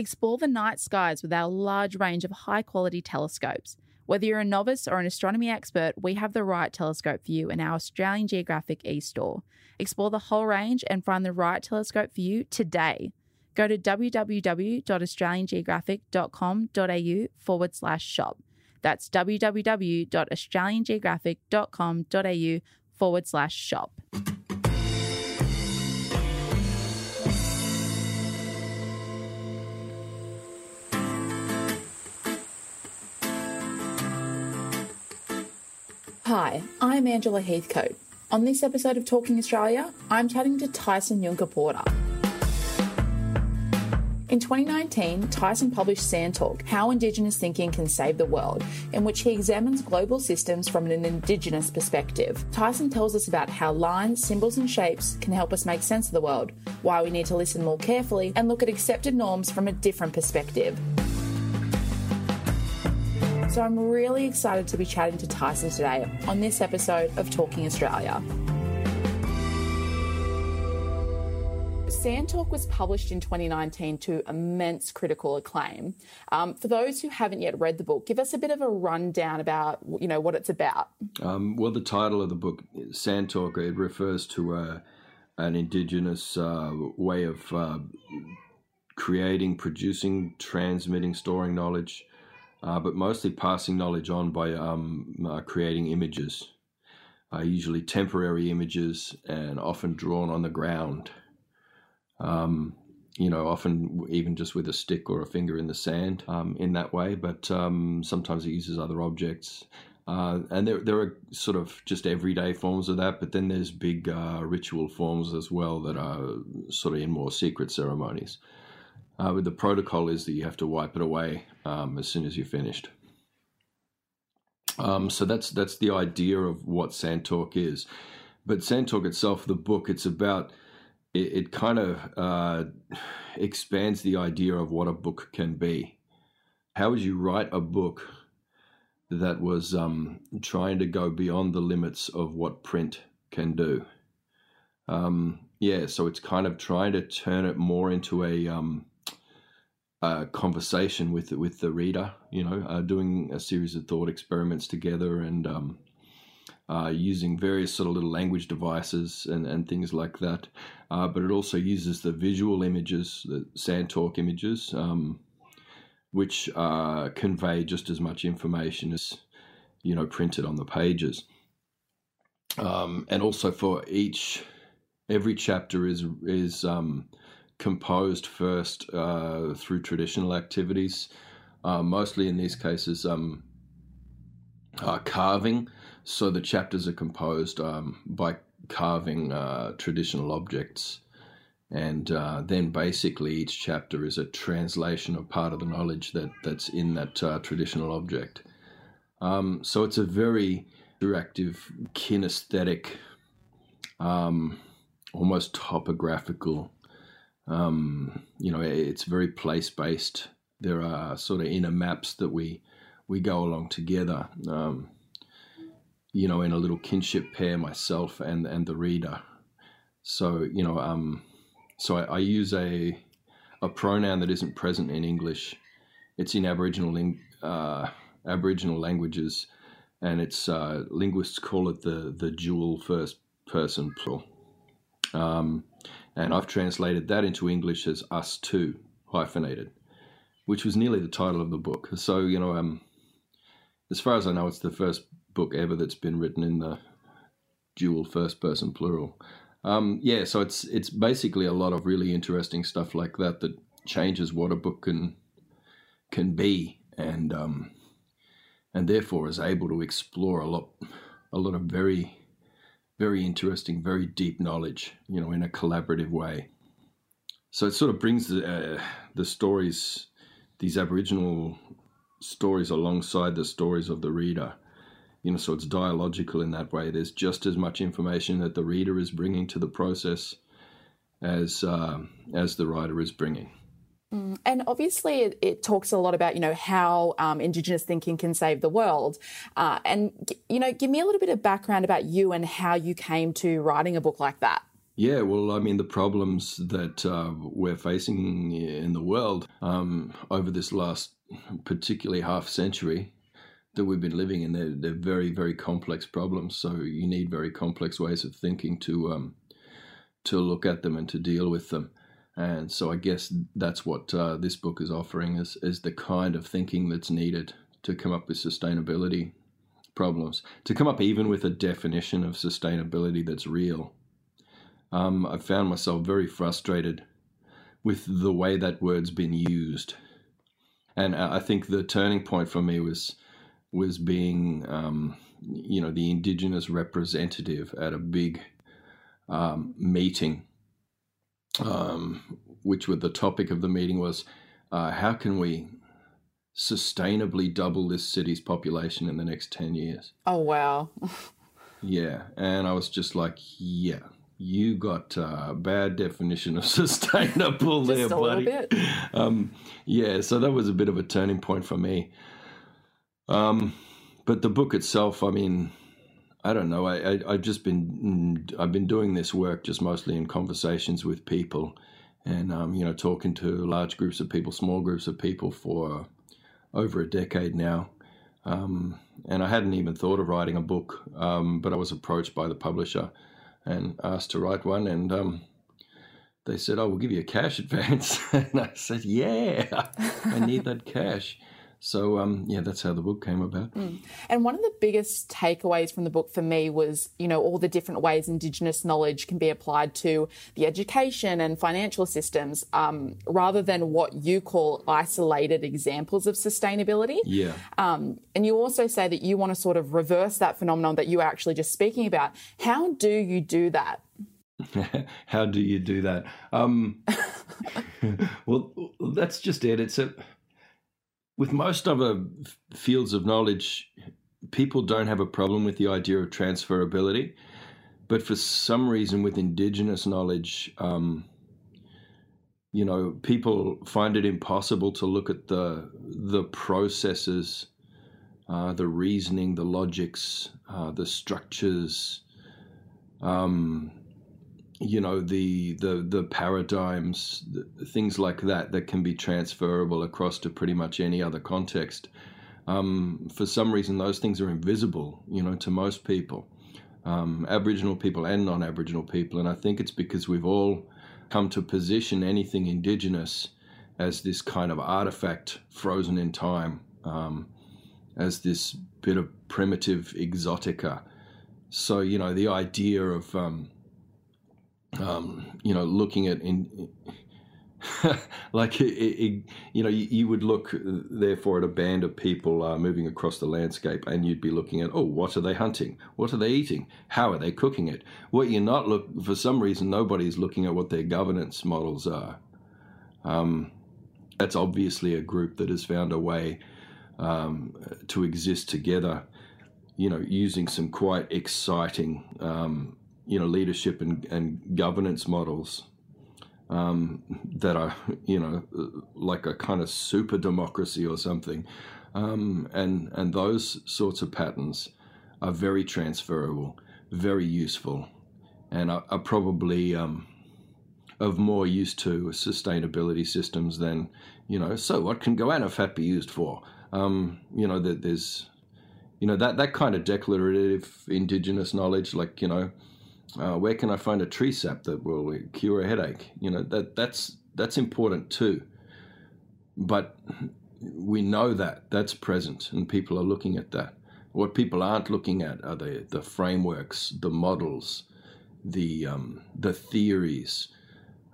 Explore the night skies with our large range of high quality telescopes. Whether you're a novice or an astronomy expert, we have the right telescope for you in our Australian Geographic e store. Explore the whole range and find the right telescope for you today. Go to www.australiangeographic.com.au forward slash shop. That's www.australiangeographic.com.au forward slash shop. Hi, I'm Angela Heathcote. On this episode of Talking Australia, I'm chatting to Tyson Yunkaporta. Porter. In 2019, Tyson published Sand Talk How Indigenous Thinking Can Save the World, in which he examines global systems from an Indigenous perspective. Tyson tells us about how lines, symbols, and shapes can help us make sense of the world, why we need to listen more carefully, and look at accepted norms from a different perspective. So I'm really excited to be chatting to Tyson today on this episode of Talking Australia. Sand Talk was published in 2019 to immense critical acclaim. Um, for those who haven't yet read the book, give us a bit of a rundown about you know what it's about. Um, well, the title of the book, Sand Talk, it refers to uh, an indigenous uh, way of uh, creating, producing, transmitting, storing knowledge uh, but mostly passing knowledge on by um, uh, creating images, uh, usually temporary images and often drawn on the ground. Um, you know, often even just with a stick or a finger in the sand um, in that way, but um, sometimes it uses other objects. Uh, and there, there are sort of just everyday forms of that, but then there's big uh, ritual forms as well that are sort of in more secret ceremonies. Uh, the protocol is that you have to wipe it away um, as soon as you're finished. Um, so that's that's the idea of what Sand Talk is. But Sand Talk itself, the book, it's about it, it kind of uh, expands the idea of what a book can be. How would you write a book that was um, trying to go beyond the limits of what print can do? Um, yeah, so it's kind of trying to turn it more into a um, conversation with with the reader. You know, uh, doing a series of thought experiments together and um, uh, using various sort of little language devices and, and things like that. Uh, but it also uses the visual images, the sand talk images, um, which uh, convey just as much information as you know printed on the pages. Um, and also for each every chapter is is um, composed first uh, through traditional activities, uh, mostly in these cases um, uh, carving. So the chapters are composed um, by carving uh, traditional objects. And uh, then basically each chapter is a translation of part of the knowledge that, that's in that uh, traditional object. Um, so it's a very interactive, kinesthetic, um, almost topographical um, you know, it's very place based. There are sort of inner maps that we we go along together. Um, you know, in a little kinship pair, myself and and the reader. So you know, um, so I, I use a a pronoun that isn't present in English. It's in Aboriginal ling- uh, Aboriginal languages, and it's uh, linguists call it the the dual first person plural. Um, and I've translated that into English as us too, hyphenated, which was nearly the title of the book. So, you know, um, as far as I know, it's the first book ever that's been written in the dual first person plural. Um, yeah, so it's it's basically a lot of really interesting stuff like that that changes what a book can can be, and um, and therefore is able to explore a lot a lot of very very interesting, very deep knowledge, you know, in a collaborative way. So it sort of brings the, uh, the stories, these Aboriginal stories, alongside the stories of the reader. You know, so it's dialogical in that way. There's just as much information that the reader is bringing to the process as uh, as the writer is bringing. Mm. And obviously, it, it, talks a lot about you know how um, Indigenous thinking can save the world, uh, and you know, give me a little bit of background about you and how you came to writing a book like that. Yeah, well, I mean, the problems that uh, we're facing in the world um, over this last, particularly half century that we've been living in, they're, they're very, very complex problems. So you need very complex ways of thinking to um, to look at them and to deal with them. And so I guess that's what uh, this book is offering is, is the kind of thinking that's needed to come up with sustainability problems, to come up even with a definition of sustainability that's real. Um, I found myself very frustrated with the way that word's been used. And I think the turning point for me was was being, um, you know, the indigenous representative at a big um, meeting, um, which with the topic of the meeting was uh, how can we sustainably double this city's population in the next 10 years? Oh, wow. yeah. And I was just like, yeah, you got a bad definition of sustainable there, buddy. Um, yeah, so that was a bit of a turning point for me. Um, but the book itself, I mean, I don't know. I, I have just been I've been doing this work just mostly in conversations with people, and um, you know talking to large groups of people, small groups of people for over a decade now. Um, and I hadn't even thought of writing a book, um, but I was approached by the publisher and asked to write one, and um, they said, "Oh, we'll give you a cash advance," and I said, "Yeah, I need that cash." So um, yeah, that's how the book came about. Mm. And one of the biggest takeaways from the book for me was, you know, all the different ways Indigenous knowledge can be applied to the education and financial systems, um, rather than what you call isolated examples of sustainability. Yeah. Um, and you also say that you want to sort of reverse that phenomenon that you were actually just speaking about. How do you do that? how do you do that? Um, well, that's just it. It's a with most other fields of knowledge, people don't have a problem with the idea of transferability. But for some reason, with indigenous knowledge, um, you know, people find it impossible to look at the the processes, uh, the reasoning, the logics, uh, the structures, um, you know the the the paradigms things like that that can be transferable across to pretty much any other context. Um, for some reason those things are invisible you know to most people um, aboriginal people and non-aboriginal people. And i think it's because we've all come to position anything indigenous as this kind of artifact frozen in time um, as this bit of primitive exotica. So you know the idea of um, you know, looking at in like it, it, you know, you, you, would look therefore at a band of people uh, moving across the landscape, and you'd be looking at, oh, what are they hunting? What are they eating? How are they cooking it? What you're not look for some reason, nobody's looking at what their governance models are. Um, that's obviously a group that has found a way um, to exist together. You know, using some quite exciting um, you know leadership and, and governance models um, that are you know like a kind of super democracy or something. Um, and and those sorts of patterns are very transferable very useful and are, are probably um, of more use to sustainability systems than you know so what can goanna fat be used for? Um, you know that there's you know that that kind of declarative indigenous knowledge like you know uh, where can I find a tree sap that will cure a headache? You know that that's that's important too. But we know that that's present, and people are looking at that. What people aren't looking at are the the frameworks, the models, the um, the theories,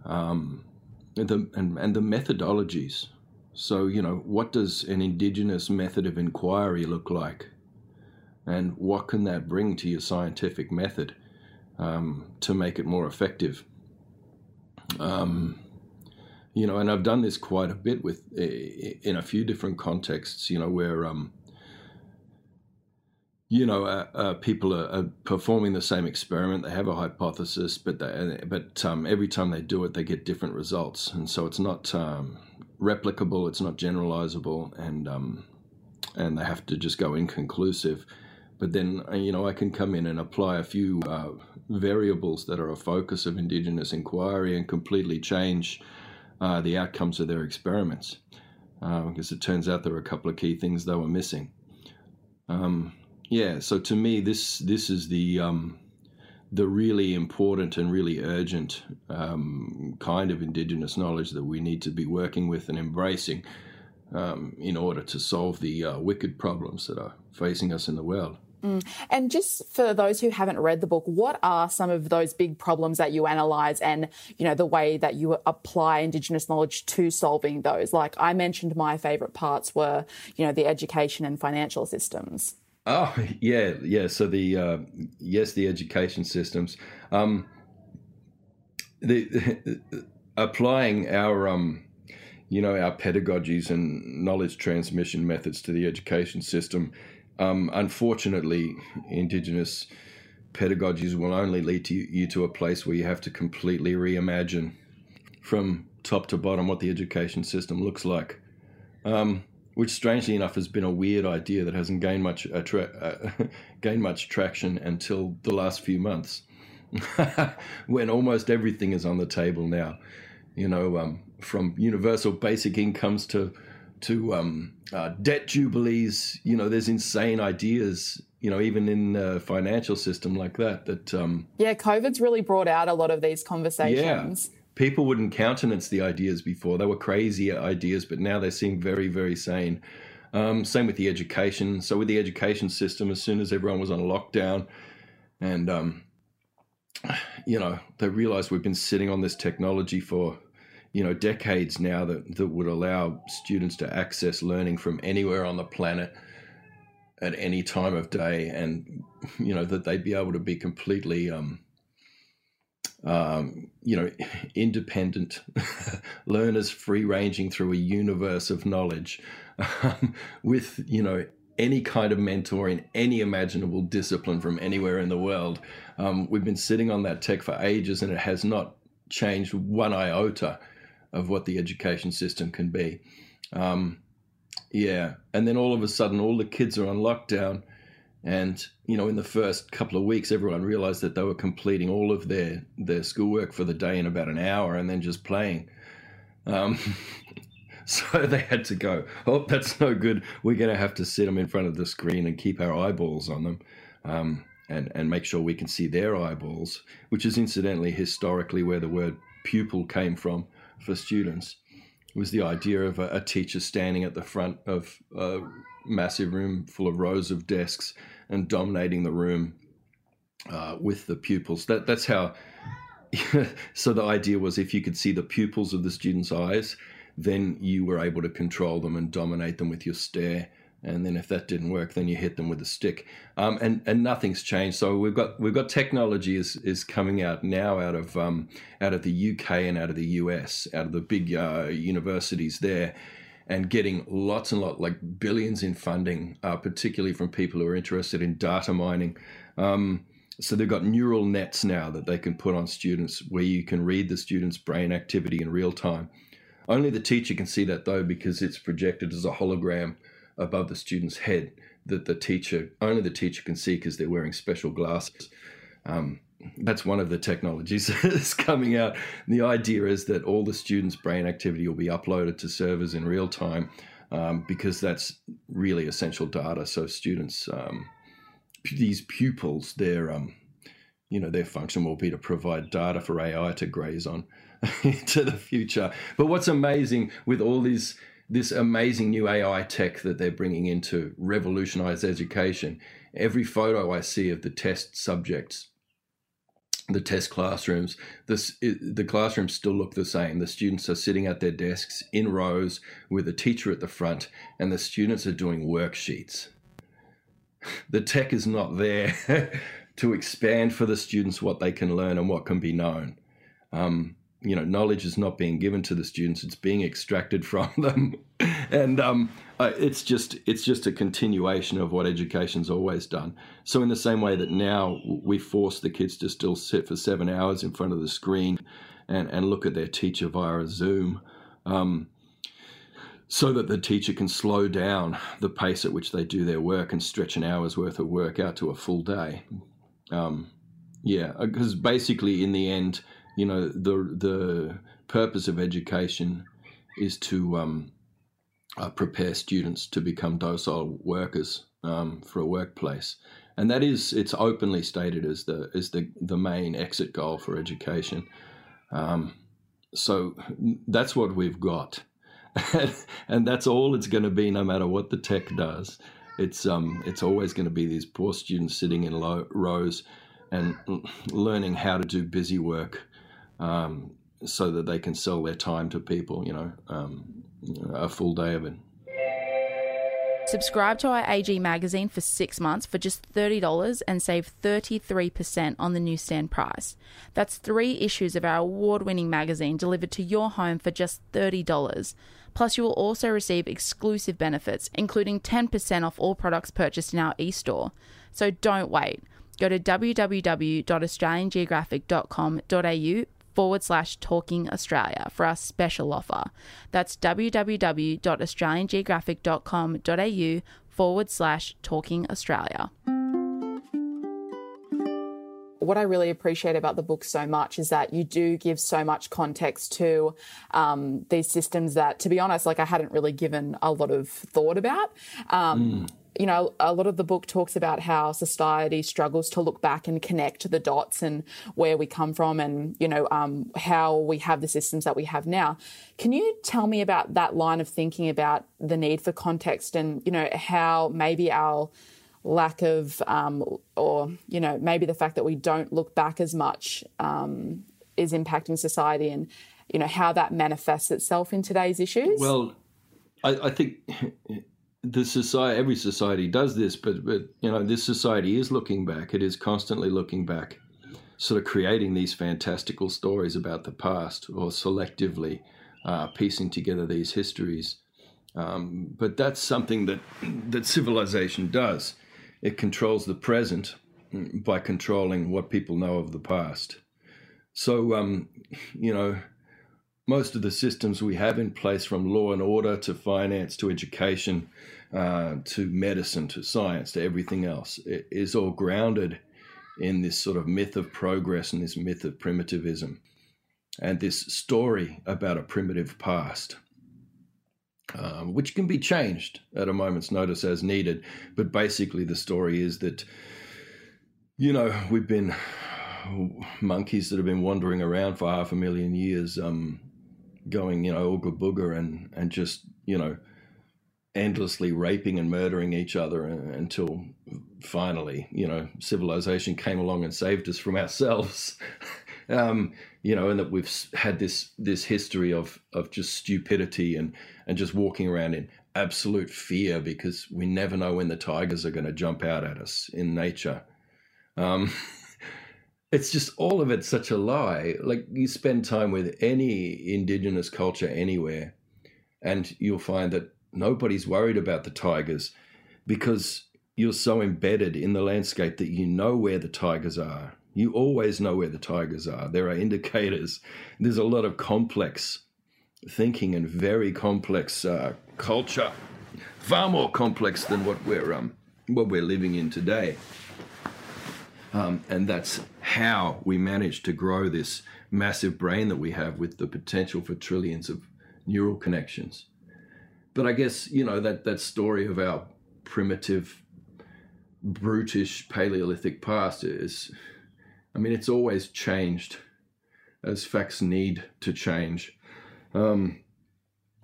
um, the and, and the methodologies. So you know, what does an indigenous method of inquiry look like, and what can that bring to your scientific method? Um, to make it more effective. Um, you know, and I've done this quite a bit with in a few different contexts. You know, where um, you know uh, uh, people are, are, performing the same experiment. They have a hypothesis, but they, but um, every time they do it, they get different results, and so it's not um, replicable. It's not generalizable, and um, and they have to just go inconclusive. But then uh, you know I can come in and apply a few uh, variables that are a focus of Indigenous inquiry and completely change uh, the outcomes of their experiments. Uh, because it turns out there are a couple of key things they were missing. Um, yeah, so to me, this this is the um, the really important and really urgent um, kind of Indigenous knowledge that we need to be working with and embracing um, in order to solve the uh, wicked problems that are facing us in the world. Mm. And just for those who haven't read the book, what are some of those big problems that you analyse and, you know, the way that you apply Indigenous knowledge to solving those? Like I mentioned, my favourite parts were, you know, the education and financial systems. Oh yeah, yeah. So the uh, yes, the education systems. Um, the, applying our um, you know our pedagogies and knowledge transmission methods to the education system um, unfortunately, Indigenous pedagogies will only lead to you to a place where you have to completely reimagine from top to bottom what the education system looks like. Um, which, strangely enough, has been a weird idea that hasn't gained much uh, gained much traction until the last few months, when almost everything is on the table now. You know, um, from universal basic incomes to to um, uh, debt jubilees. You know, there's insane ideas. You know, even in the financial system like that. That um, yeah, COVID's really brought out a lot of these conversations. Yeah. People wouldn't countenance the ideas before; they were crazy ideas, but now they seem very, very sane. Um, same with the education. So with the education system, as soon as everyone was on lockdown, and um, you know, they realized we've been sitting on this technology for you know decades now that that would allow students to access learning from anywhere on the planet at any time of day, and you know that they'd be able to be completely um, um, you know, independent learners, free ranging through a universe of knowledge, um, with you know any kind of mentor in any imaginable discipline from anywhere in the world. Um, we've been sitting on that tech for ages, and it has not changed one iota of what the education system can be. Um, yeah, and then all of a sudden, all the kids are on lockdown, and you know, in the first couple of weeks, everyone realized that they were completing all of their their schoolwork for the day in about an hour, and then just playing. Um, so they had to go. Oh, that's no good. We're going to have to sit them in front of the screen and keep our eyeballs on them. Um, and, and make sure we can see their eyeballs, which is incidentally historically where the word pupil came from for students was the idea of a, a teacher standing at the front of a massive room full of rows of desks and dominating the room uh, with the pupils. That that's how. so the idea was if you could see the pupils of the students' eyes, then you were able to control them and dominate them with your stare and then if that didn't work, then you hit them with a stick. Um, and and nothing's changed. So we've got we've got technology is is coming out now out of um, out of the UK and out of the US, out of the big uh, universities there, and getting lots and lots like billions in funding, uh, particularly from people who are interested in data mining. Um, so they've got neural nets now that they can put on students where you can read the students' brain activity in real time. Only the teacher can see that though because it's projected as a hologram above the student's head that the teacher only the teacher can see because they're wearing special glasses. Um, that's one of the technologies that's coming out. The idea is that all the students' brain activity will be uploaded to servers in real time um, because that's really essential data. So students, um, these pupils, their um, you know their function will be to provide data for AI to graze on into the future. But what's amazing with all these this amazing new AI tech that they're bringing in to revolutionize education. Every photo I see of the test subjects, the test classrooms, this, the classrooms still look the same. The students are sitting at their desks in rows with a teacher at the front, and the students are doing worksheets. The tech is not there to expand for the students what they can learn and what can be known. Um, you know knowledge is not being given to the students it's being extracted from them and um, uh, it's just it's just a continuation of what education's always done so in the same way that now we force the kids to still sit for seven hours in front of the screen and, and look at their teacher via a zoom um, so that the teacher can slow down the pace at which they do their work and stretch an hour's worth of work out to a full day. Um, yeah, because basically, in the end, you know, the the purpose of education is to um, uh, prepare students to become docile workers um, for a workplace, and that is it's openly stated as the as the the main exit goal for education. Um, so that's what we've got. and that's all it's going to be, no matter what the tech does. It's um, it's always going to be these poor students sitting in low rows and learning how to do busy work, um, so that they can sell their time to people. You know, um, a full day of it. Subscribe to our AG magazine for six months for just $30 and save 33% on the newsstand price. That's three issues of our award winning magazine delivered to your home for just $30. Plus, you will also receive exclusive benefits, including 10% off all products purchased in our e store. So don't wait. Go to www.australiangeographic.com.au forward slash talking Australia for our special offer. That's www.australiangeographic.com.au forward slash talking Australia what I really appreciate about the book so much is that you do give so much context to um, these systems that, to be honest, like I hadn't really given a lot of thought about. Um, mm. You know, a lot of the book talks about how society struggles to look back and connect the dots and where we come from and, you know, um, how we have the systems that we have now. Can you tell me about that line of thinking about the need for context and, you know, how maybe our lack of, um, or, you know, maybe the fact that we don't look back as much um, is impacting society and, you know, how that manifests itself in today's issues? Well, I, I think the society, every society does this, but, but, you know, this society is looking back. It is constantly looking back, sort of creating these fantastical stories about the past or selectively uh, piecing together these histories. Um, but that's something that that civilization does. It controls the present by controlling what people know of the past. So, um, you know, most of the systems we have in place, from law and order to finance to education uh, to medicine to science to everything else, is all grounded in this sort of myth of progress and this myth of primitivism and this story about a primitive past um, which can be changed at a moment's notice as needed. But basically, the story is that, you know, we've been monkeys that have been wandering around for half a million years, um, going, you know, ooga booga and, and just, you know, endlessly raping and murdering each other until finally, you know, civilization came along and saved us from ourselves. um, you know, and that we've had this this history of of just stupidity and and just walking around in absolute fear because we never know when the tigers are going to jump out at us in nature. Um, it's just all of it such a lie. Like you spend time with any indigenous culture anywhere, and you'll find that nobody's worried about the tigers because you're so embedded in the landscape that you know where the tigers are. You always know where the tigers are. There are indicators. There's a lot of complex thinking and very complex uh, culture, far more complex than what we're um, what we're living in today. Um, and that's how we manage to grow this massive brain that we have with the potential for trillions of neural connections. But I guess you know that that story of our primitive, brutish Paleolithic past is, I mean, it's always changed as facts need to change. Um,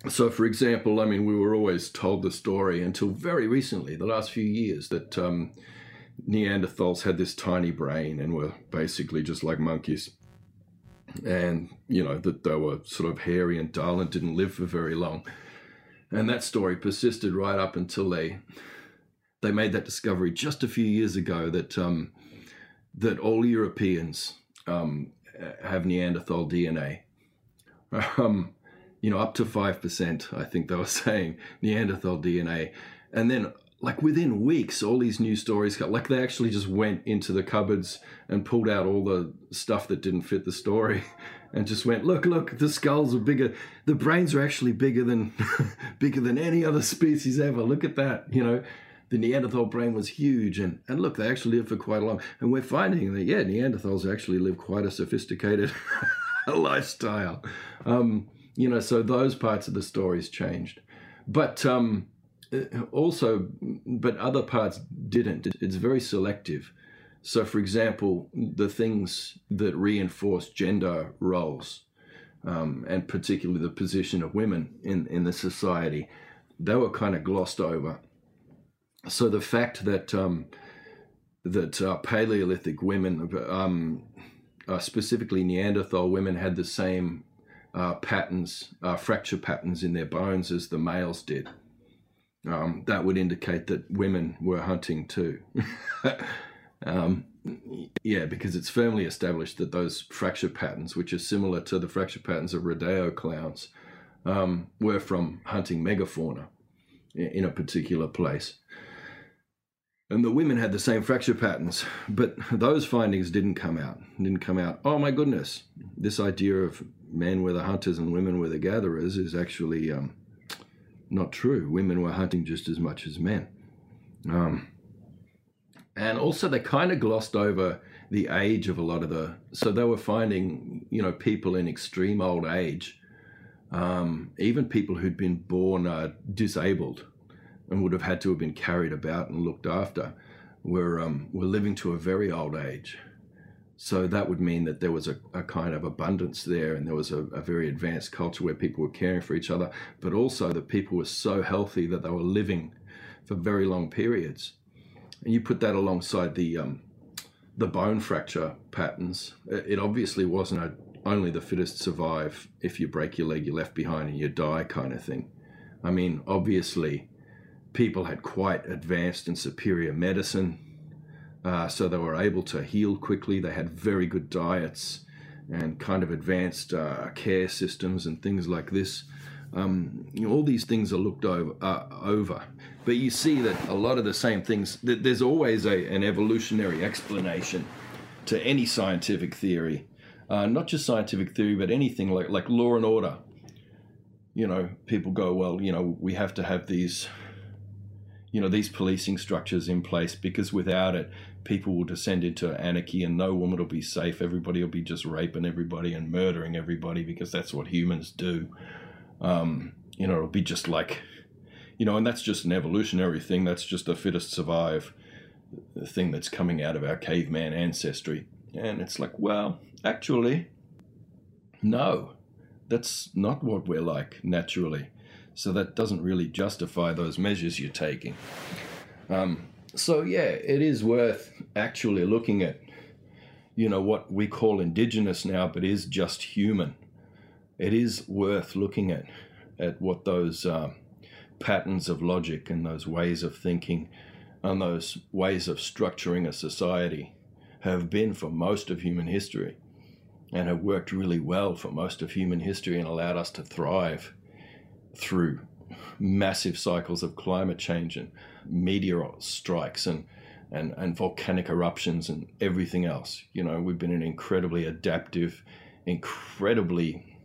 so, for example, I mean, we were always told the story until very recently, the last few years, that um, Neanderthals had this tiny brain and were basically just like monkeys. And, you know, that they were sort of hairy and dull and didn't live for very long. And that story persisted right up until they they made that discovery just a few years ago that um, that all Europeans um, have Neanderthal DNA. Um, you know, up to 5%, I think they were saying, Neanderthal DNA. And then like within weeks, all these new stories got like they actually just went into the cupboards and pulled out all the stuff that didn't fit the story, and just went, look, look, the skulls are bigger, the brains are actually bigger than bigger than any other species ever. Look at that, you know. The Neanderthal brain was huge, and, and look, they actually lived for quite a long. And we're finding that yeah, Neanderthals actually live quite a sophisticated lifestyle. Um, you know, so those parts of the stories changed, but um, also, but other parts didn't. It's very selective. So, for example, the things that reinforce gender roles, um, and particularly the position of women in, in the society, they were kind of glossed over. So, the fact that um, that uh, Paleolithic women, um, uh, specifically Neanderthal women, had the same uh, patterns, uh, fracture patterns in their bones as the males did um, that would indicate that women were hunting too. um, yeah, because it's firmly established that those fracture patterns, which are similar to the fracture patterns of rodeo clowns, um, were from hunting megafauna in a particular place. And the women had the same fracture patterns, but those findings didn't come out. Didn't come out. Oh my goodness, this idea of men were the hunters and women were the gatherers is actually um, not true. Women were hunting just as much as men. Um, and also, they kind of glossed over the age of a lot of the. So they were finding, you know, people in extreme old age, um, even people who'd been born uh, disabled and would have had to have been carried about and looked after, were um, were living to a very old age. So that would mean that there was a, a kind of abundance there and there was a, a, very advanced culture where people were caring for each other, but also that people were so healthy that they were living for very long periods. And you put that alongside the, um, the bone fracture patterns, it obviously wasn't a, only the fittest survive. If you break your leg, you're left behind and you die kind of thing. I mean, obviously, people had quite advanced and superior medicine uh, so they were able to heal quickly. They had very good diets and kind of advanced uh, care systems and things like this. Um, you know, all these things are looked over, uh, over, but you see that a lot of the same things. There's always a, an evolutionary explanation to any scientific theory, uh, not just scientific theory, but anything like like law and order. You know, people go, well, you know, we have to have these you know these policing structures in place because without it people will descend into anarchy and no woman will be safe. Everybody will be just raping everybody and murdering everybody because that's what humans do. Um, you know it'll be just like you know and that's just an evolutionary thing. That's just the fittest survive the thing that's coming out of our caveman ancestry. And it's like well actually no that's not what we're like naturally. So that doesn't really justify those measures you're taking. Um, so yeah, it is worth actually looking at, you know, what we call indigenous now, but is just human. It is worth looking at at what those uh, patterns of logic and those ways of thinking and those ways of structuring a society have been for most of human history and have worked really well for most of human history and allowed us to thrive through massive cycles of climate change and meteor strikes and, and, and volcanic eruptions and everything else. You know, we've been an incredibly adaptive, incredibly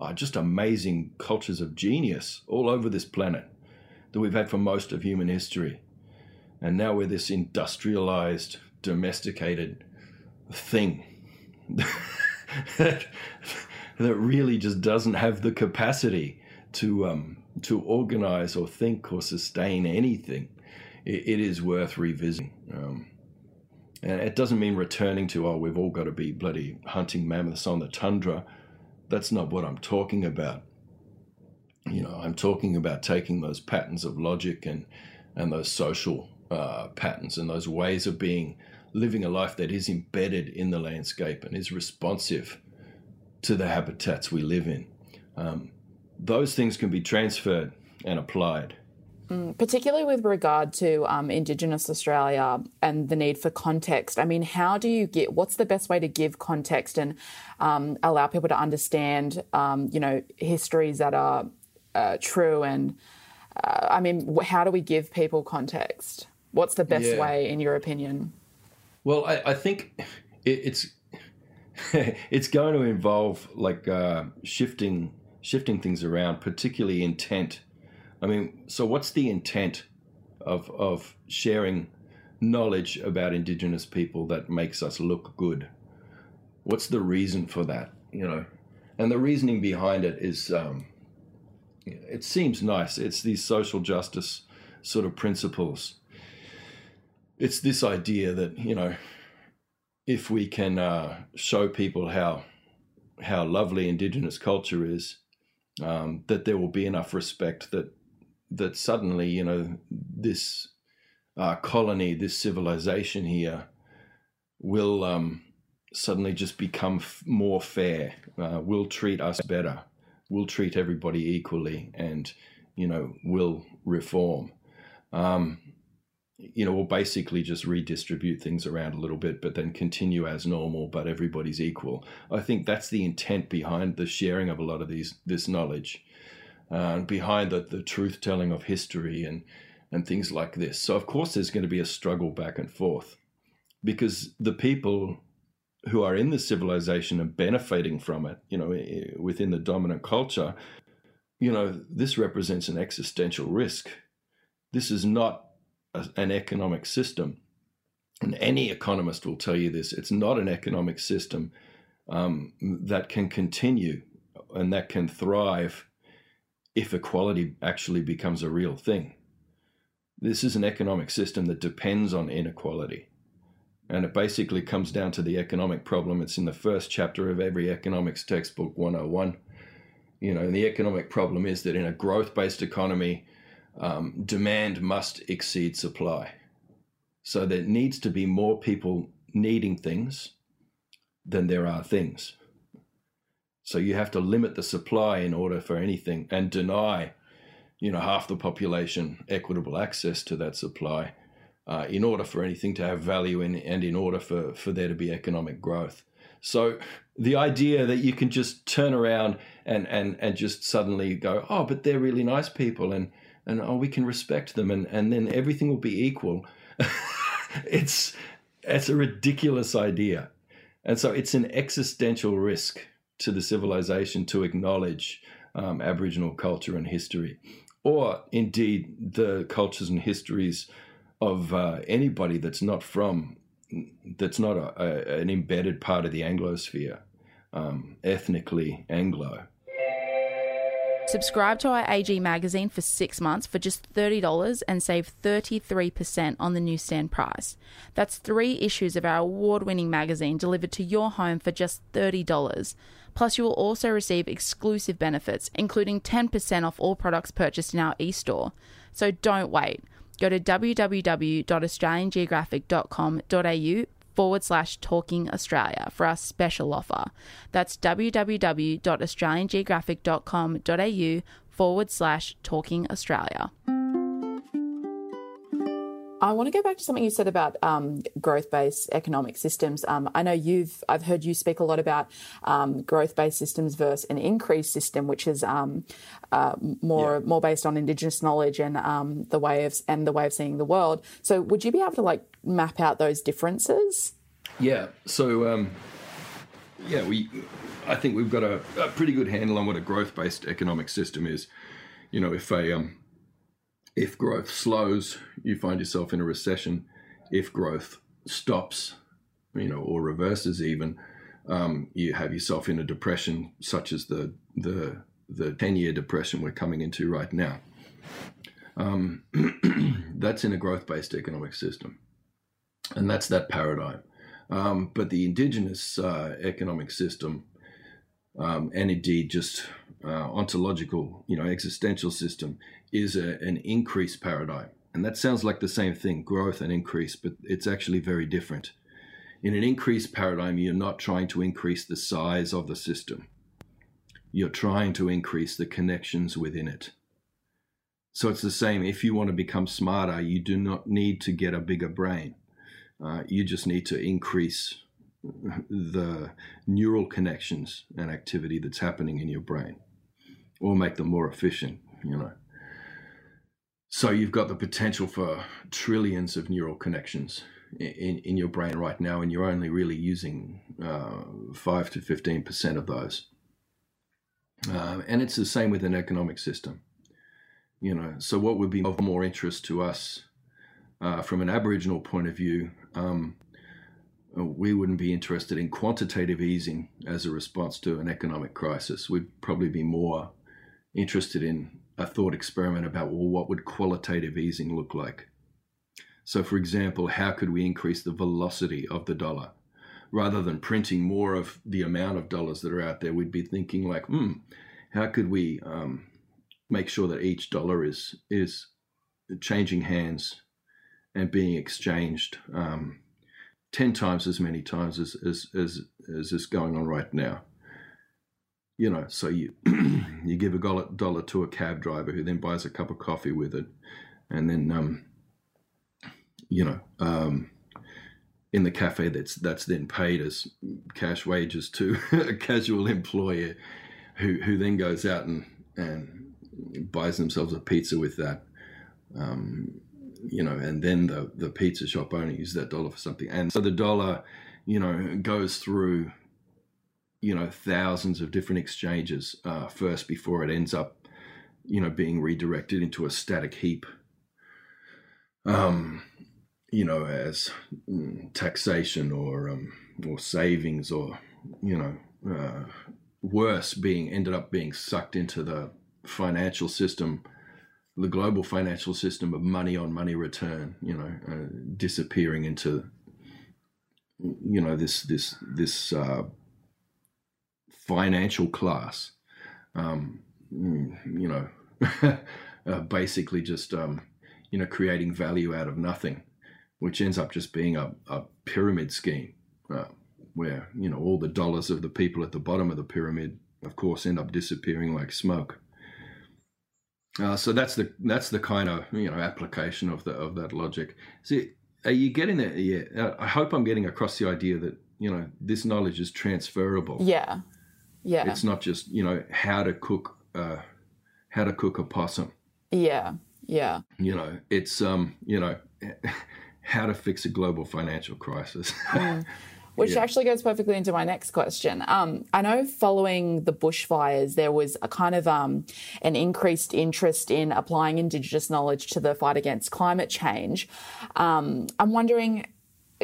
uh, just amazing cultures of genius all over this planet that we've had for most of human history. And now we're this industrialized, domesticated thing that, that really just doesn't have the capacity to um, to organize or think or sustain anything, it, it is worth revisiting. Um, and it doesn't mean returning to oh we've all got to be bloody hunting mammoths on the tundra. That's not what I'm talking about. You know, I'm talking about taking those patterns of logic and and those social uh, patterns and those ways of being, living a life that is embedded in the landscape and is responsive to the habitats we live in. Um, those things can be transferred and applied. Mm, particularly with regard to um, Indigenous Australia and the need for context. I mean, how do you get, what's the best way to give context and um, allow people to understand, um, you know, histories that are uh, true and uh, I mean, how do we give people context? What's the best Yeah. way, in your opinion? Well, I, I think it, it's it's going to involve like uh, shifting shifting things around, particularly intent. I mean, so what's the intent of of sharing knowledge about Indigenous people that makes us look good? What's the reason for that? You know, and the reasoning behind it is, um, it seems nice. It's these social justice sort of principles. It's this idea that you know if we can uh, show people how how lovely indigenous culture is, um, that there will be enough respect that that suddenly you know this uh, colony, this civilization here, will um, suddenly just become f- more fair. Uh, will treat us better. Will treat everybody equally, and you know will reform. Um, you know, we'll basically just redistribute things around a little bit, but then continue as normal, but everybody's equal. I think that's the intent behind the sharing of a lot of these this knowledge, uh, behind the, the truth telling of history and and things like this. So of course, there's going to be a struggle back and forth, because the people who are in the civilization and benefiting from it, you know, within the dominant culture, you know, this represents an existential risk. This is not a, an economic system. And any economist will tell you this it's not an economic system um, that can continue and that can thrive if equality actually becomes a real thing. This is an economic system that depends on inequality. And it basically comes down to the economic problem. It's in the first chapter of every economics textbook 101. You know, and the economic problem is that in a growth based economy, um, demand must exceed supply. So there needs to be more people needing things than there are things. So you have to limit the supply in order for anything and deny, you know, half the population equitable access to that supply uh, in order for anything to have value in, and in order for, for there to be economic growth. So the idea that you can just turn around and, and, and just suddenly go, oh, but they're really nice people and, and oh, we can respect them and, and then everything will be equal. it's, it's a ridiculous idea. And so it's an existential risk to the civilization to acknowledge um, Aboriginal culture and history, or indeed the cultures and histories of uh, anybody that's not from, that's not a, a, an embedded part of the Anglosphere, um, ethnically Anglo. Subscribe to our AG magazine for six months for just $30 and save 33% on the newsstand price. That's three issues of our award winning magazine delivered to your home for just $30. Plus, you will also receive exclusive benefits, including 10% off all products purchased in our e store. So don't wait. Go to www.australiangeographic.com.au forward slash talking Australia for our special offer. That's www.australiangeographic.com.au forward slash talking Australia. I want to go back to something you said about um, growth-based economic systems. Um, I know you've, I've heard you speak a lot about um, growth-based systems versus an increased system, which is um, uh, more Yeah. more based on Indigenous knowledge and um, the way of and the way of seeing the world. So, would you be able to like map out those differences? Yeah. So, um, yeah, we, I think we've got a, a pretty good handle on what a growth-based economic system is. You know, if a um, if growth slows, you find yourself in a recession. If growth stops, you know, or reverses even, um, you have yourself in a depression, such as the the the ten-year depression we're coming into right now. Um, that's in a growth-based economic system, and that's that paradigm. Um, but the indigenous uh, economic system, um, and indeed just uh, ontological, you know, existential system, is a, an increase paradigm. And that sounds like the same thing, growth and increase, but it's actually very different. In an increase paradigm, you're not trying to increase the size of the system. You're trying to increase the connections within it. So it's the same. If you want to become smarter, you do not need to get a bigger brain. Uh, you just need to increase the neural connections and activity that's happening in your brain or make them more efficient, you know. So you've got the potential for trillions of neural connections in, in your brain right now, and you're only really using uh, 5 to 15% of those. Uh, and it's the same with an economic system. You know, so what would be of more interest to us uh, from an Aboriginal point of view, um, we wouldn't be interested in quantitative easing as a response to an economic crisis. We'd probably be more interested in a thought experiment about well, what would qualitative easing look like? So, for example, how could we increase the velocity of the dollar? Rather than printing more of the amount of dollars that are out there, we'd be thinking like, hmm, how could we um, make sure that each dollar is is changing hands and being exchanged um, ten times as many times as as as, as is going on right now? You know, so you you give a dollar to a cab driver who then buys a cup of coffee with it, and then um, you know, um, in the cafe that's that's then paid as cash wages to a casual employer, who who then goes out and and buys themselves a pizza with that. Um, you know, and then the the pizza shop owner uses that dollar for something, and so the dollar, you know, goes through you know thousands of different exchanges uh, first before it ends up you know being redirected into a static heap. Um you know as mm, taxation or um or savings or you know uh, worse being ended up being sucked into the financial system the global financial system of money on money return you know uh, disappearing into you know this this this uh, financial class, um, mm, you know, uh, basically just, um, you know, creating value out of nothing, which ends up just being a, a pyramid scheme uh, where, you know, all the dollars of the people at the bottom of the pyramid, of course, end up disappearing like smoke. Uh, so that's the that's the kind of you know application of the of that logic. See, are you getting there? Yeah, I hope I'm getting across the idea that you know this knowledge is transferable. Yeah, yeah. It's not just, you know, how to cook uh how to cook a possum. Yeah. Yeah. You know, it's um, you know, how to fix a global financial crisis. Mm. Which yeah. actually goes perfectly into my next question. Um, I know following the bushfires, there was a kind of um, an increased interest in applying Indigenous knowledge to the fight against climate change. Um, I'm wondering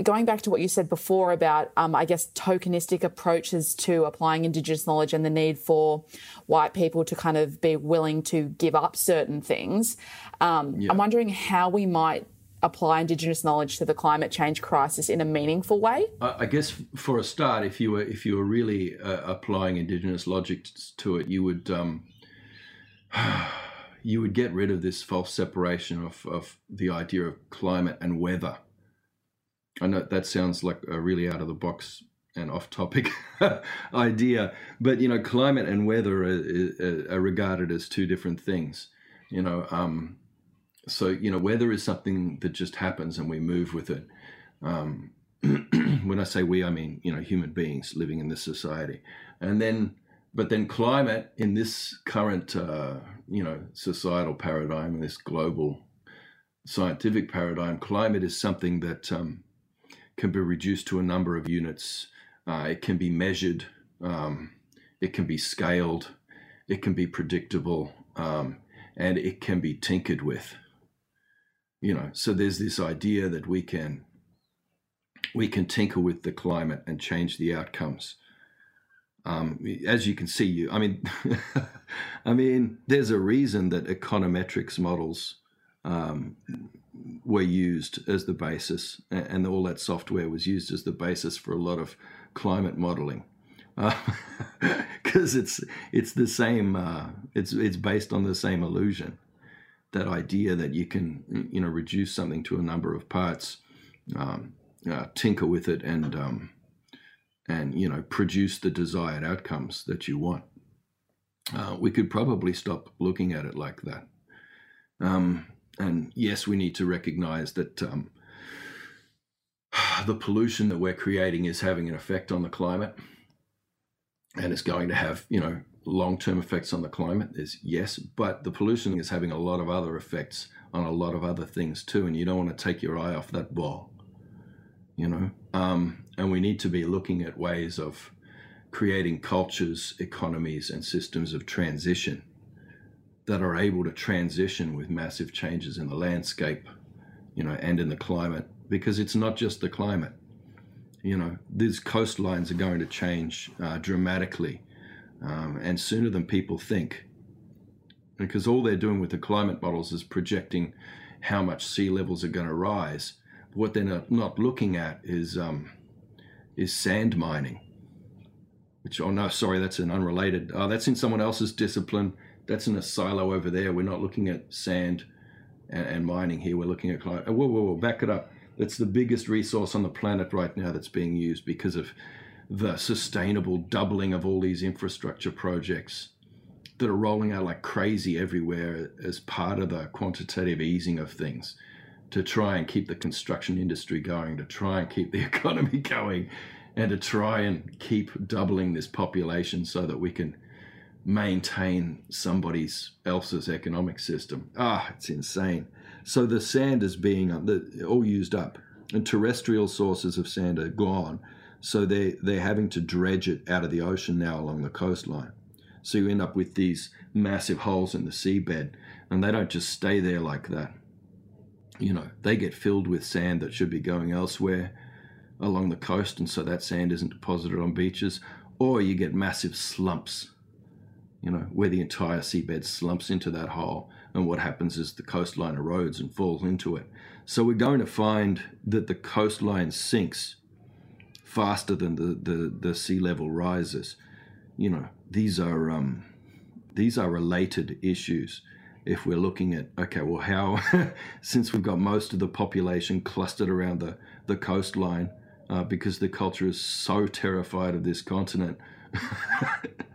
going back to what you said before about, um, I guess, tokenistic approaches to applying Indigenous knowledge and the need for white people to kind of be willing to give up certain things, um, yeah. I'm wondering how we might apply Indigenous knowledge to the climate change crisis in a meaningful way. I guess for a start, if you were if you were really uh, applying Indigenous logic to it, you would. Um, you would get rid of this false separation of, of the idea of climate and weather I know that sounds like a really out of the box and off topic idea, but you know, climate and weather are, are, regarded as two different things. You know, um, so you know, weather is something that just happens and we move with it. Um, when I say we, I mean you know human beings living in this society, and then but then climate in this current uh, you know societal paradigm, this global scientific paradigm, climate is something that um, can be reduced to a number of units. Uh, it can be measured. Um, it can be scaled. It can be predictable. Um, and it can be tinkered with. You know, so there's this idea that we can we can tinker with the climate and change the outcomes. Um, as you can see, you I mean, I mean, there's a reason that econometrics models um, were used as the basis, and all that software was used as the basis for a lot of climate modeling, because uh, it's it's the same. Uh, it's it's based on the same illusion, that idea that you can you know reduce something to a number of parts, um, uh, tinker with it, and um, and you know produce the desired outcomes that you want. Uh, we could probably stop looking at it like that. Um, and yes, we need to recognize that um, the pollution that we're creating is having an effect on the climate. And it's going to have, you know, long term effects on the climate? There's yes, but the pollution is having a lot of other effects on a lot of other things too, and you don't want to take your eye off that ball. You know, um, and we need to be looking at ways of creating cultures, economies, and systems of transition that are able to transition with massive changes in the landscape, you know, and in the climate, because it's not just the climate. You know, these coastlines are going to change uh, dramatically um, and sooner than people think. Because all they're doing with the climate models is projecting how much sea levels are going to rise. What they're not, looking at is um, is sand mining. Which oh no, sorry, that's an unrelated. Oh, that's in someone else's discipline. That's in a silo over there. We're not looking at sand and, and mining here. We're looking at climate. Whoa, whoa, whoa! Back it up. That's the biggest resource on the planet right now that's being used because of the sustainable doubling of all these infrastructure projects that are rolling out like crazy everywhere as part of the quantitative easing of things to try and keep the construction industry going, to try and keep the economy going, and to try and keep doubling this population so that we can maintain somebody's else's economic system. Ah, it's insane. So the sand is being all used up, and terrestrial sources of sand are gone so they they're having to dredge it out of the ocean now along the coastline. So you end up with these massive holes in the seabed, and they don't just stay there like that. You know, they get filled with sand that should be going elsewhere along the coast, and so that sand isn't deposited on beaches, or you get massive slumps. You know, where the entire seabed slumps into that hole, and what happens is the coastline erodes and falls into it. So we're going to find that the coastline sinks faster than the, the, the sea level rises. You know, these are um, these are related issues. If we're looking at okay, well, how since we've got most of the population clustered around the the coastline, uh, because the culture is so terrified of this continent,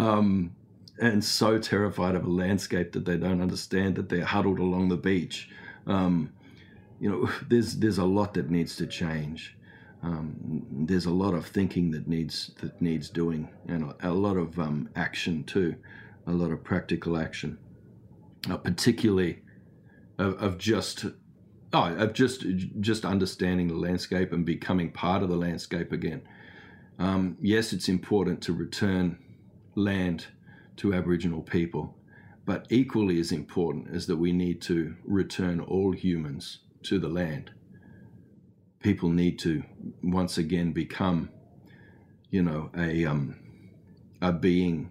um, and so terrified of a landscape that they don't understand that they're huddled along the beach. Um, you know, there's there's a lot that needs to change um, there's a lot of thinking that needs that needs doing, and a, a lot of um, action too, a lot of practical action, uh, particularly of, of, just oh, of just just understanding the landscape and becoming part of the landscape again. Um, yes, it's important to return land to Aboriginal people, but equally as important is that we need to return all humans to the land. People need to once again become, you know, a um, a being,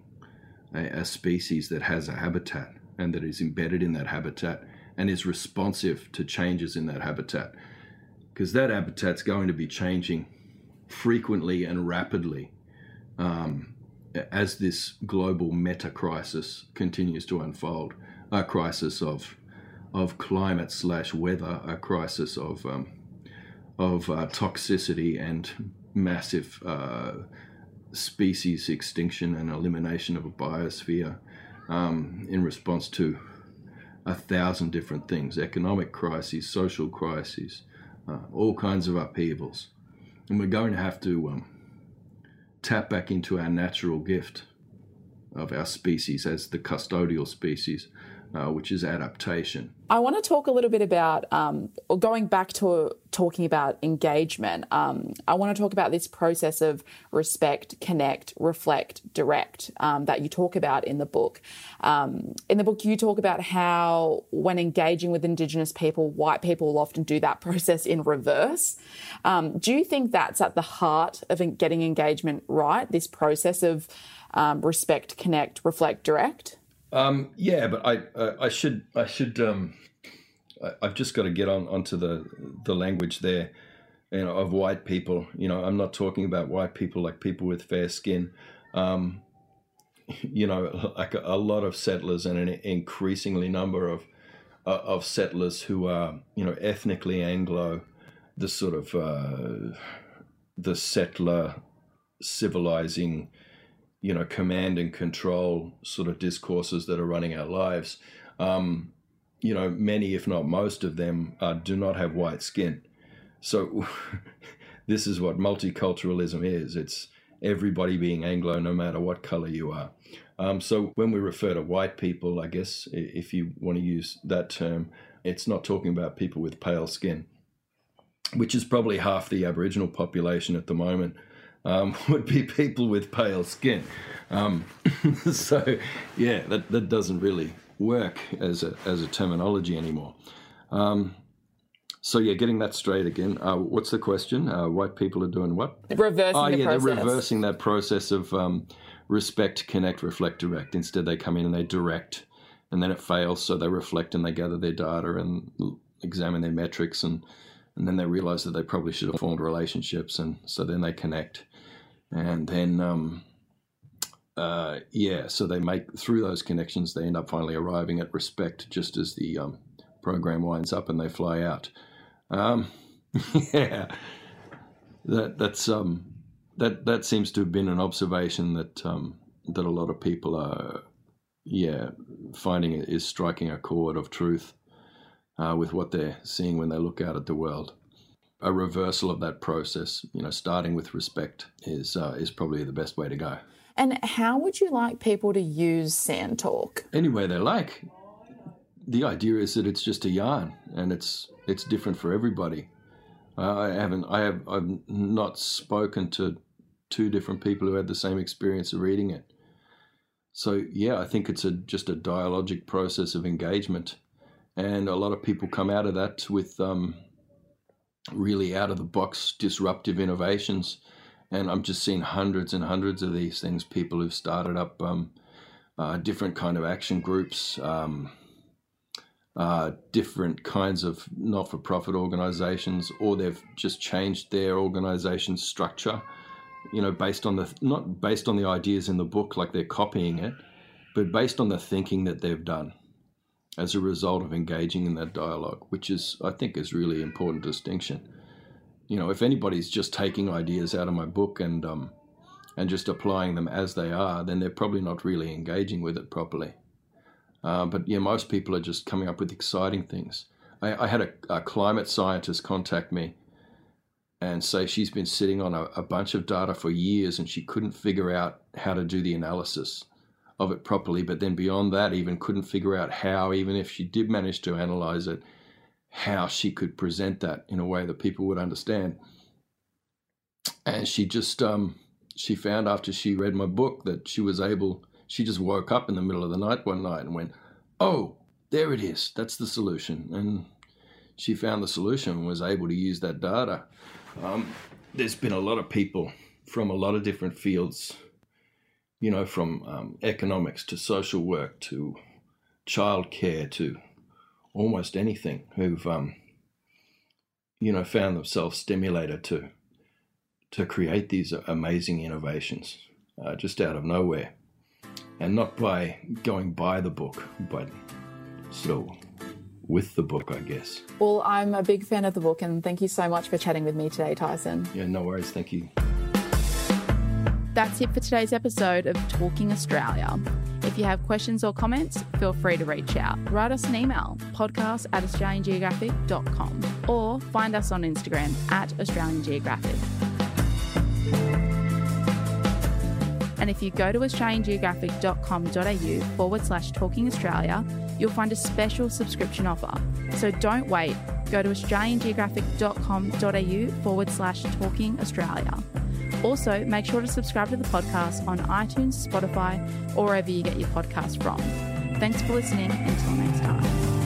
a, a species that has a habitat and that is embedded in that habitat and is responsive to changes in that habitat, because that habitat's going to be changing frequently and rapidly. Um, as this global meta crisis continues to unfold, a crisis of of climate slash weather, a crisis of um, of uh, toxicity and massive uh, species extinction and elimination of a biosphere um, in response to a thousand different things economic crises, social crises, uh, all kinds of upheavals. And we're going to have to um, tap back into our natural gift of our species as the custodial species uh, which is adaptation. I want to talk a little bit about, um, going back to talking about engagement. Um, I want to talk about this process of respect, connect, reflect, direct um, that you talk about in the book. Um, in the book, you talk about how when engaging with Indigenous people, white people will often do that process in reverse. Um, do you think that's at the heart of getting engagement right? This process of um, respect, connect, reflect, direct? Um, yeah, but I uh, I should I should um, I, have just got to get on onto the the language there, you know, of white people. You know, I'm not talking about white people like people with fair skin. Um, you know, like a, a, lot of settlers and an increasingly number of uh, of settlers who are you know ethnically Anglo, the sort of uh, the settler civilizing you know command and control sort of discourses that are running our lives um, you know many if not most of them uh, do not have white skin so this is what multiculturalism is it's everybody being Anglo, no matter what color you are. Um, so when we refer to white people, I guess if you want to use that term, it's not talking about people with pale skin, which is probably half the Aboriginal population at the moment. Um, would be people with pale skin. Um, so, yeah, that, that doesn't really work as a, as a terminology anymore. Um, so yeah, getting that straight again. Uh, what's the question? Uh, white people are doing what? Reversing oh, the yeah, process. they're reversing that process of um, respect, connect, reflect, direct. Instead, they come in and they direct, and then it fails. So they reflect and they gather their data and examine their metrics, and and then they realize that they probably should have formed relationships, and so then they connect, and then um, uh, yeah, so they make through those connections, they end up finally arriving at respect, just as the um, program winds up and they fly out. Um, yeah, that that's um, that that seems to have been an observation that um, that a lot of people are, yeah, finding is striking a chord of truth uh, with what they're seeing when they look out at the world. A reversal of that process, you know, starting with respect is uh, is probably the best way to go. And how would you like people to use Sand Talk? Any way they like. The idea is that it's just a yarn, and it's it's different for everybody. I haven't, I have, I've not spoken to two different people who had the same experience of reading it. So yeah, I think it's a just a dialogic process of engagement, and a lot of people come out of that with um, really out of the box disruptive innovations. And I'm just seeing hundreds and hundreds of these things. People who've started up um, uh, different kind of action groups. Um, uh, different kinds of not-for-profit organizations, or they've just changed their organization structure. You know, based on the not based on the ideas in the book, like they're copying it, but based on the thinking that they've done as a result of engaging in that dialogue, which is, I think, is really important distinction. You know, if anybody's just taking ideas out of my book and um, and just applying them as they are, then they're probably not really engaging with it properly. Uh, but yeah, most people are just coming up with exciting things. I, I had a, a, climate scientist contact me and say she's been sitting on a, a, bunch of data for years and she couldn't figure out how to do the analysis of it properly. But then beyond that, even couldn't figure out how, even if she did manage to analyze it, how she could present that in a way that people would understand. And she just um, she found after she read my book that she was able she just woke up in the middle of the night one night and went, Oh, there it is. That's the solution. And she found the solution and was able to use that data. Um, there's been a lot of people from a lot of different fields, you know, from um, economics to social work to childcare to almost anything who've, um, you know, found themselves stimulated to to create these amazing innovations uh, just out of nowhere and not by going by the book, but of with the book, I guess. Well, I'm a big fan of the book, and thank you so much for chatting with me today, Tyson. Yeah, no worries. Thank you. That's it for today's episode of Talking Australia. If you have questions or comments, feel free to reach out. Write us an email, podcast at australiangeographic.com, or find us on Instagram at Australian Geographic. And if you go to australiangeographic.com.au forward slash talking Australia, you'll find a special subscription offer. So don't wait. Go to australiangeographic.com.au forward slash talking Australia. Also, make sure to subscribe to the podcast on iTunes, Spotify, or wherever you get your podcast from. Thanks for listening. Until next time.